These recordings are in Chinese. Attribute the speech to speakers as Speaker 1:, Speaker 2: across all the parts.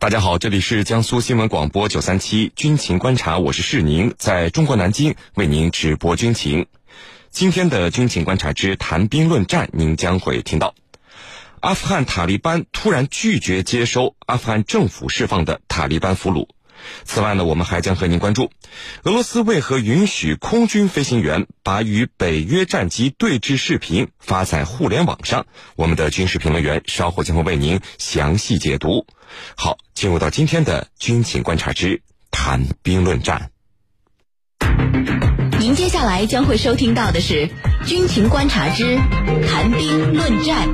Speaker 1: 大家好，这里是江苏新闻广播九三七军情观察，我是世宁，在中国南京为您直播军情。今天的军情观察之谈兵论战，您将会听到：阿富汗塔利班突然拒绝接收阿富汗政府释放的塔利班俘虏。此外呢，我们还将和您关注俄罗斯为何允许空军飞行员把与北约战机对峙视频发在互联网上？我们的军事评论员稍后将会为您详细解读。好，进入到今天的军情观察之谈兵论战。
Speaker 2: 您接下来将会收听到的是军情观察之谈兵论战。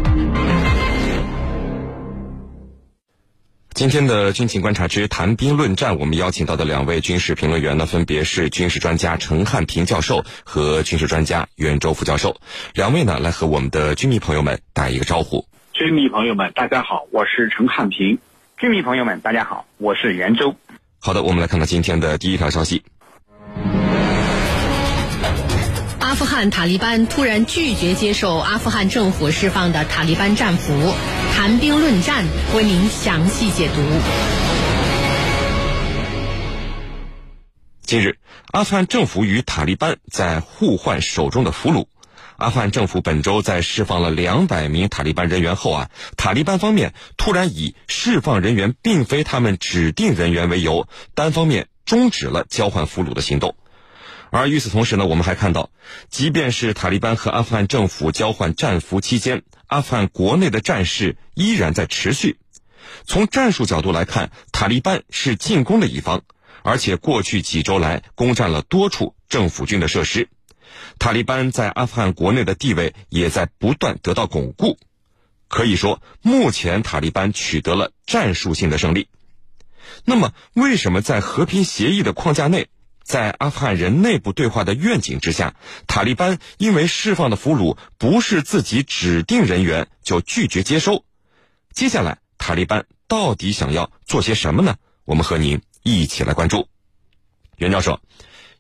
Speaker 1: 今天的军情观察之谈兵论战，我们邀请到的两位军事评论员呢，分别是军事专家陈汉平教授和军事专家袁周副教授。两位呢，来和我们的军迷朋友们打一个招呼。
Speaker 3: 军迷朋友们，大家好，我是陈汉平。
Speaker 4: 军迷朋友们，大家好，我是袁周。
Speaker 1: 好的，我们来看看今天的第一条消息。
Speaker 2: 阿富汗塔利班突然拒绝接受阿富汗政府释放的塔利班战俘，谈兵论战，为您详细解读。
Speaker 1: 近日，阿富汗政府与塔利班在互换手中的俘虏。阿富汗政府本周在释放了两百名塔利班人员后啊，塔利班方面突然以释放人员并非他们指定人员为由，单方面终止了交换俘虏的行动。而与此同时呢，我们还看到，即便是塔利班和阿富汗政府交换战俘期间，阿富汗国内的战事依然在持续。从战术角度来看，塔利班是进攻的一方，而且过去几周来攻占了多处政府军的设施。塔利班在阿富汗国内的地位也在不断得到巩固。可以说，目前塔利班取得了战术性的胜利。那么，为什么在和平协议的框架内？在阿富汗人内部对话的愿景之下，塔利班因为释放的俘虏不是自己指定人员，就拒绝接收。接下来，塔利班到底想要做些什么呢？我们和您一起来关注。袁教授，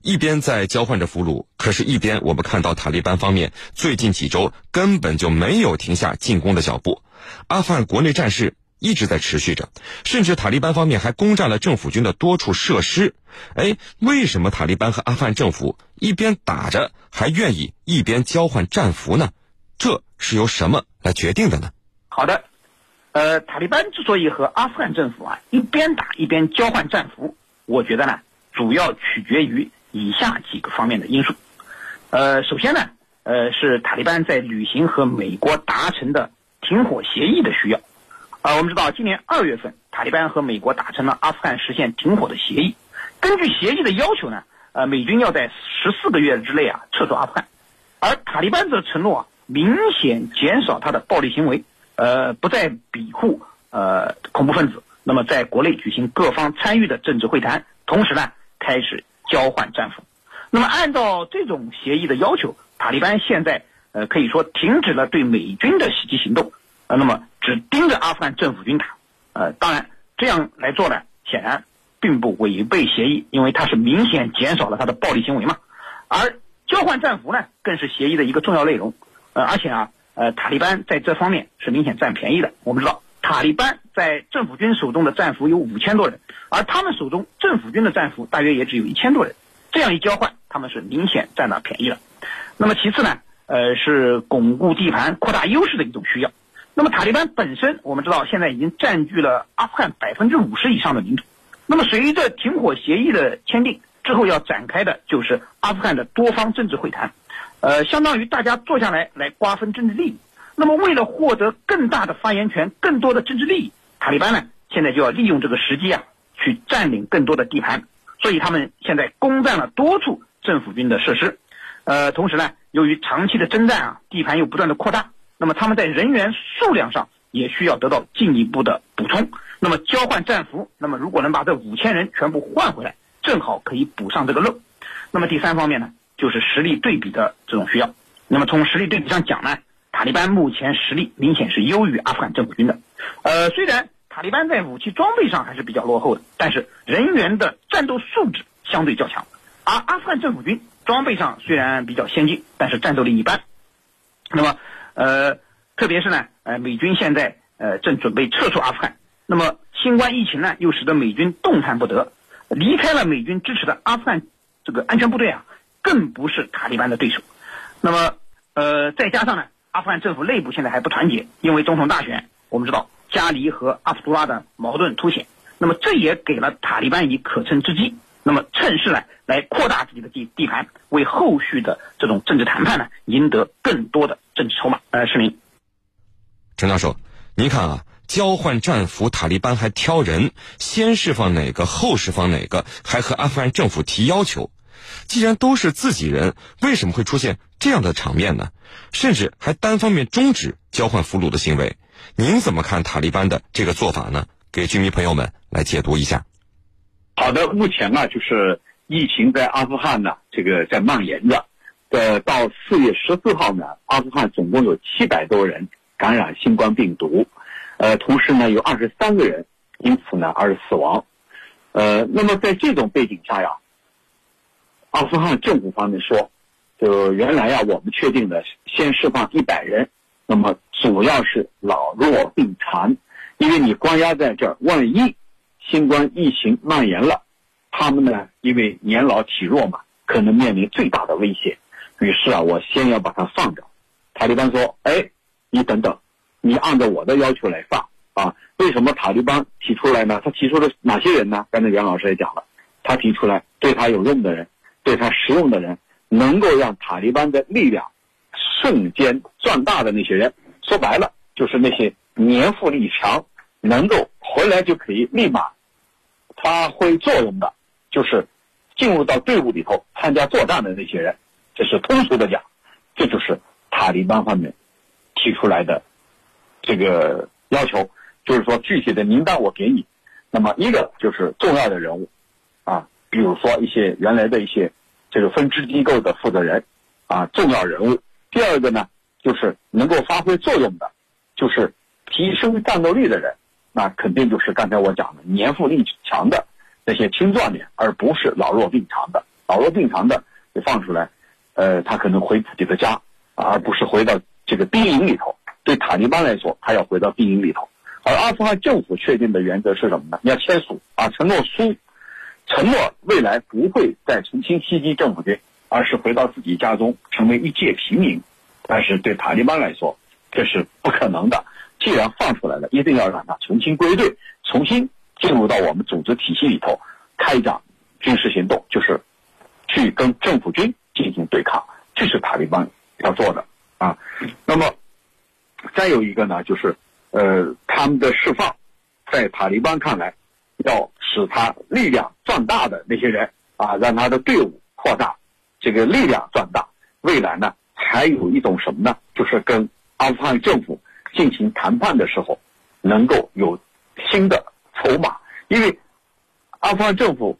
Speaker 1: 一边在交换着俘虏，可是，一边我们看到塔利班方面最近几周根本就没有停下进攻的脚步。阿富汗国内战事。一直在持续着，甚至塔利班方面还攻占了政府军的多处设施。哎，为什么塔利班和阿富汗政府一边打着，还愿意一边交换战俘呢？这是由什么来决定的呢？
Speaker 4: 好的，呃，塔利班之所以和阿富汗政府啊一边打一边交换战俘，我觉得呢，主要取决于以下几个方面的因素。呃，首先呢，呃，是塔利班在履行和美国达成的停火协议的需要。啊，我们知道，今年二月份，塔利班和美国达成了阿富汗实现停火的协议。根据协议的要求呢，呃，美军要在十四个月之内啊撤出阿富汗，而塔利班则承诺啊，明显减少他的暴力行为，呃，不再庇护呃恐怖分子，那么在国内举行各方参与的政治会谈，同时呢，开始交换战俘。那么按照这种协议的要求，塔利班现在呃可以说停止了对美军的袭击行动，呃，那么。只盯着阿富汗政府军打，呃，当然这样来做呢，显然并不违背协议，因为它是明显减少了他的暴力行为嘛。而交换战俘呢，更是协议的一个重要内容，呃，而且啊，呃，塔利班在这方面是明显占便宜的。我们知道，塔利班在政府军手中的战俘有五千多人，而他们手中政府军的战俘大约也只有一千多人，这样一交换，他们是明显占到便宜了。那么其次呢，呃，是巩固地盘、扩大优势的一种需要。那么塔利班本身，我们知道现在已经占据了阿富汗百分之五十以上的领土。那么随着停火协议的签订之后，要展开的就是阿富汗的多方政治会谈，呃，相当于大家坐下来来瓜分政治利益。那么为了获得更大的发言权、更多的政治利益，塔利班呢现在就要利用这个时机啊，去占领更多的地盘。所以他们现在攻占了多处政府军的设施，呃，同时呢，由于长期的征战啊，地盘又不断的扩大。那么他们在人员数量上也需要得到进一步的补充。那么交换战俘，那么如果能把这五千人全部换回来，正好可以补上这个漏。那么第三方面呢，就是实力对比的这种需要。那么从实力对比上讲呢，塔利班目前实力明显是优于阿富汗政府军的。呃，虽然塔利班在武器装备上还是比较落后的，但是人员的战斗素质相对较强。而阿富汗政府军装备上虽然比较先进，但是战斗力一般。那么。呃，特别是呢，呃，美军现在呃正准备撤出阿富汗，那么新冠疫情呢，又使得美军动弹不得，离开了美军支持的阿富汗这个安全部队啊，更不是塔利班的对手。那么，呃，再加上呢，阿富汗政府内部现在还不团结，因为总统大选，我们知道加尼和阿卜杜拉的矛盾凸显，那么这也给了塔利班以可乘之机。那么趁势呢，来扩大自己的地地盘，为后续的这种政治谈判呢，赢得更多的政治筹码。呃，市民，
Speaker 1: 陈教授，您看啊，交换战俘，塔利班还挑人，先释放哪个，后释放哪个，还和阿富汗政府提要求。既然都是自己人，为什么会出现这样的场面呢？甚至还单方面终止交换俘虏的行为。您怎么看塔利班的这个做法呢？给居民朋友们来解读一下。
Speaker 3: 好的，目前呢，就是疫情在阿富汗呢，这个在蔓延着。呃，到四月十四号呢，阿富汗总共有七百多人感染新冠病毒，呃，同时呢，有二十三个人因此呢而死亡。呃，那么在这种背景下呀，阿富汗政府方面说，就原来呀，我们确定的先释放一百人，那么主要是老弱病残，因为你关押在这儿，万一。新冠疫情蔓延了，他们呢，因为年老体弱嘛，可能面临最大的威胁。于是啊，我先要把他放着。塔利班说：“哎，你等等，你按照我的要求来放啊。”为什么塔利班提出来呢？他提出了哪些人呢？刚才袁老师也讲了，他提出来对他有用的人，对他实用的人，能够让塔利班的力量瞬间壮大的那些人。说白了，就是那些年富力强，能够回来就可以立马。发挥作用的，就是进入到队伍里头参加作战的那些人，这是通俗的讲，这就是塔利班方面提出来的这个要求，就是说具体的名单我给你。那么一个就是重要的人物，啊，比如说一些原来的一些这个分支机构的负责人，啊，重要人物。第二个呢，就是能够发挥作用的，就是提升战斗力的人。那肯定就是刚才我讲的年富力强的那些青壮年，而不是老弱病残的。老弱病残的就放出来，呃，他可能回自己的家，而不是回到这个兵营里头。对塔利班来说，他要回到兵营里头。而阿富汗政府确定的原则是什么呢？你要签署啊，承诺书，承诺未来不会再重新袭击政府军，而是回到自己家中成为一介平民。但是对塔利班来说，这是不可能的。既然放出来了，一定要让他重新归队，重新进入到我们组织体系里头，开展军事行动，就是去跟政府军进行对抗，这是塔利班要做的啊。那么再有一个呢，就是呃，他们的释放，在塔利班看来，要使他力量壮大的那些人啊，让他的队伍扩大，这个力量壮大，未来呢，还有一种什么呢？就是跟阿富汗政府。进行谈判的时候，能够有新的筹码，因为阿富汗政府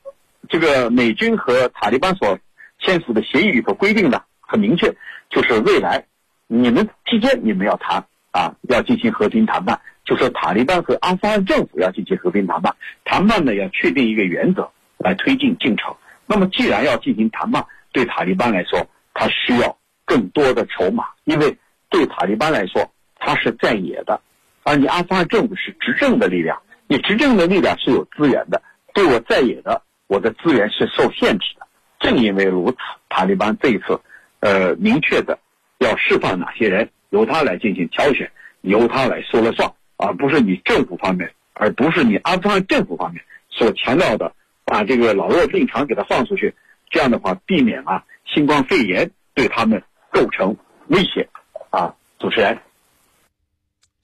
Speaker 3: 这个美军和塔利班所签署的协议里头规定的很明确，就是未来你们之间你们要谈啊，要进行和平谈判，就说塔利班和阿富汗政府要进行和平谈判，谈判呢要确定一个原则来推进进程。那么既然要进行谈判，对塔利班来说，他需要更多的筹码，因为对塔利班来说。他是在野的，而你阿富汗政府是执政的力量，你执政的力量是有资源的，对我在野的，我的资源是受限制的。正因为如此，塔利班这一次，呃，明确的要释放哪些人，由他来进行挑选，由他来说了算，而不是你政府方面，而不是你阿富汗政府方面所强调的，把这个老弱病残给他放出去，这样的话避免啊新冠肺炎对他们构成威胁。啊，主持人。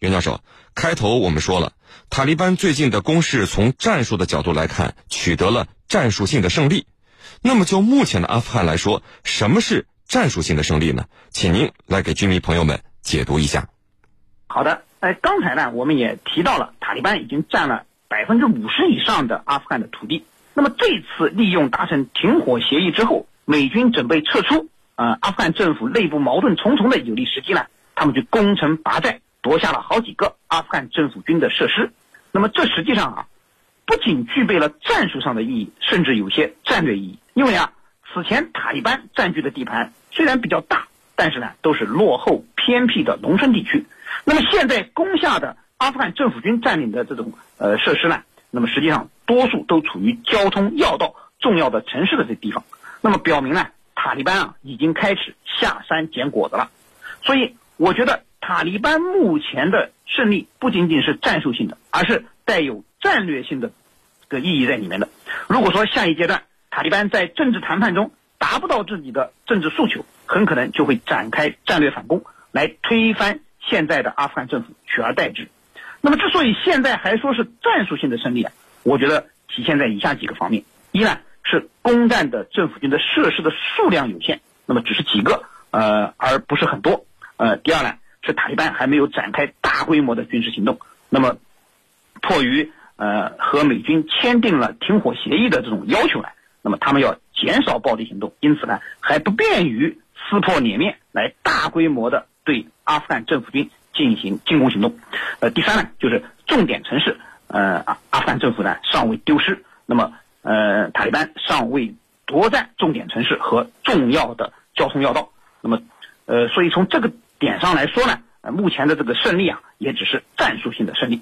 Speaker 1: 袁教授，开头我们说了，塔利班最近的攻势从战术的角度来看，取得了战术性的胜利。那么就目前的阿富汗来说，什么是战术性的胜利呢？请您来给居民朋友们解读一下。
Speaker 4: 好的，哎，刚才呢，我们也提到了，塔利班已经占了百分之五十以上的阿富汗的土地。那么这次利用达成停火协议之后，美军准备撤出，呃，阿富汗政府内部矛盾重重的有利时机呢，他们就攻城拔寨。夺下了好几个阿富汗政府军的设施，那么这实际上啊，不仅具备了战术上的意义，甚至有些战略意义。因为啊，此前塔利班占据的地盘虽然比较大，但是呢，都是落后偏僻的农村地区。那么现在攻下的阿富汗政府军占领的这种呃设施呢，那么实际上多数都处于交通要道、重要的城市的这地方，那么表明呢，塔利班啊已经开始下山捡果子了。所以我觉得塔利班目前的胜利不仅仅是战术性的，而是带有战略性的个意义在里面的。如果说下一阶段塔利班在政治谈判中达不到自己的政治诉求，很可能就会展开战略反攻，来推翻现在的阿富汗政府，取而代之。那么，之所以现在还说是战术性的胜利啊，我觉得体现在以下几个方面：一呢是攻占的政府军的设施的数量有限，那么只是几个，呃，而不是很多。呃，第二呢是塔利班还没有展开大规模的军事行动，那么迫于呃和美军签订了停火协议的这种要求呢，那么他们要减少暴力行动，因此呢还不便于撕破脸面来大规模的对阿富汗政府军进行进攻行动。呃，第三呢就是重点城市，呃阿富汗政府呢尚未丢失，那么呃塔利班尚未夺占重点城市和重要的交通要道，那么呃所以从这个点上来说呢，呃目前的这个胜利啊也只是战术性的胜利，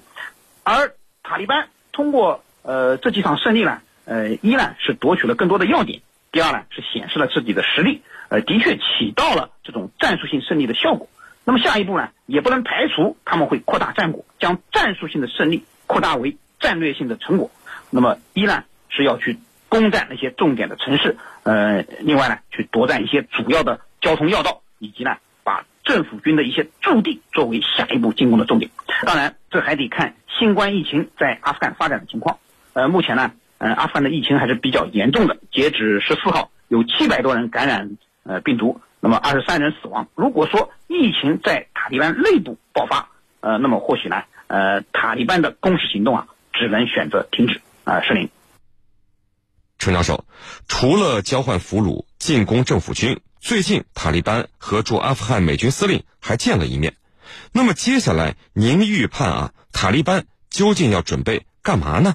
Speaker 4: 而塔利班通过呃这几场胜利呢，呃一呢是夺取了更多的要点，第二呢是显示了自己的实力，呃的确起到了这种战术性胜利的效果。那么下一步呢，也不能排除他们会扩大战果，将战术性的胜利扩大为战略性的成果。那么一呢是要去攻占那些重点的城市，呃，另外呢去夺占一些主要的交通要道，以及呢把政府军的一些驻地作为下一步进攻的重点。当然，这还得看新冠疫情在阿富汗发展的情况。呃，目前呢，呃，阿富汗的疫情还是比较严重的，截止十四号，有七百多人感染呃病毒。那么二十三人死亡。如果说疫情在塔利班内部爆发，呃，那么或许呢，呃，塔利班的攻势行动啊，只能选择停止。啊，是林。
Speaker 1: 陈教授，除了交换俘虏、进攻政府军，最近塔利班和驻阿富汗美军司令还见了一面。那么接下来您预判啊，塔利班究竟要准备干嘛呢？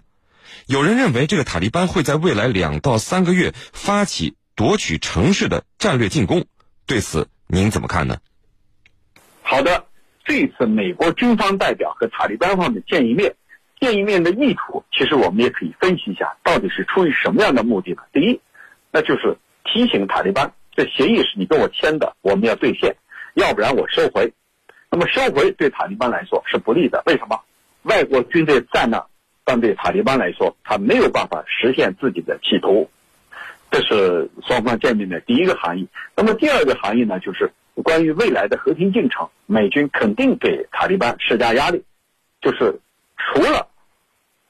Speaker 1: 有人认为这个塔利班会在未来两到三个月发起夺取城市的战略进攻。对此您怎么看呢？
Speaker 3: 好的，这次美国军方代表和塔利班方面见一面，见一面的意图，其实我们也可以分析一下，到底是出于什么样的目的呢？第一，那就是提醒塔利班，这协议是你跟我签的，我们要兑现，要不然我收回。那么收回对塔利班来说是不利的，为什么？外国军队在那，但对塔利班来说，他没有办法实现自己的企图。这是双方见面的第一个含义。那么第二个含义呢，就是关于未来的和平进程，美军肯定给塔利班施加压力，就是除了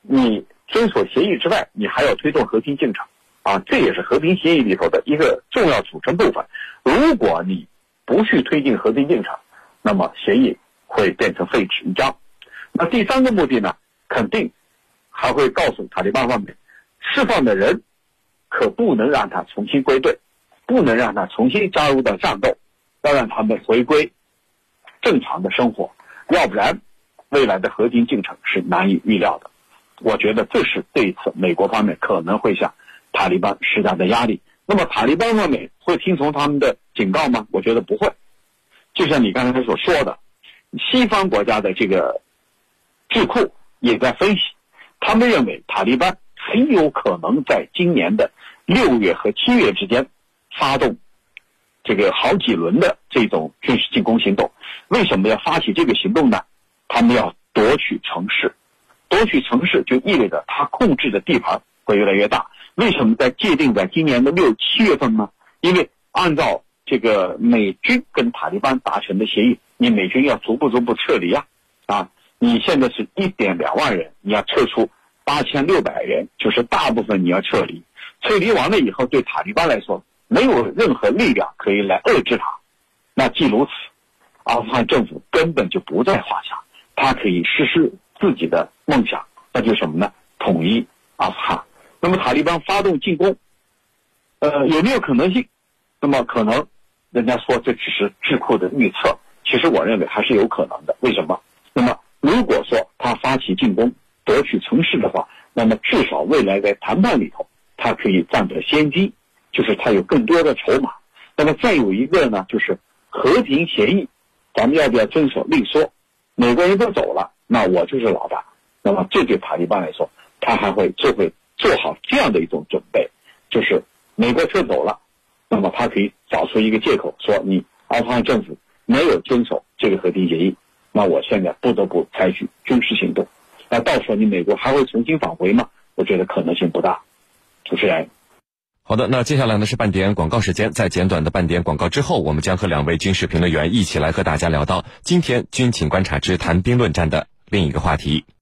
Speaker 3: 你遵守协议之外，你还要推动和平进程啊，这也是和平协议里头的一个重要组成部分。如果你不去推进和平进程，那么协议会变成废纸一张。那第三个目的呢，肯定还会告诉塔利班方面，释放的人。可不能让他重新归队，不能让他重新加入到战斗，要让他们回归正常的生活，要不然未来的和平进程是难以预料的。我觉得这是这一次美国方面可能会向塔利班施加的压力。那么塔利班方面会听从他们的警告吗？我觉得不会。就像你刚才所说的，西方国家的这个智库也在分析，他们认为塔利班很有可能在今年的。六月和七月之间，发动这个好几轮的这种军事进攻行动。为什么要发起这个行动呢？他们要夺取城市，夺取城市就意味着他控制的地盘会越来越大。为什么在界定在今年的六七月份呢？因为按照这个美军跟塔利班达成的协议，你美军要逐步逐步撤离啊啊！你现在是一点两万人，你要撤出八千六百人，就是大部分你要撤离。撤离完了以后，对塔利班来说，没有任何力量可以来遏制他。那既如此，阿富汗政府根本就不在话下，他可以实施自己的梦想，那就是什么呢？统一阿富汗。那么塔利班发动进攻，呃，有没有可能性？那么可能，人家说这只是智库的预测，其实我认为还是有可能的。为什么？那么如果说他发起进攻，夺取城市的话，那么至少未来在谈判里头。他可以占得先机，就是他有更多的筹码。那么再有一个呢，就是和平协议，咱们要不要遵守另说？美国人都走了，那我就是老大。那么这对塔利班来说，他还会就会做好这样的一种准备，就是美国撤走了，那么他可以找出一个借口说你阿富汗政府没有遵守这个和平协议，那我现在不得不采取军事行动。那到时候你美国还会重新返回吗？我觉得可能性不大。主持人。
Speaker 1: 好的，那接下来呢是半点广告时间，在简短的半点广告之后，我们将和两位军事评论员一起来和大家聊到今天军情观察之谈兵论战的另一个话题。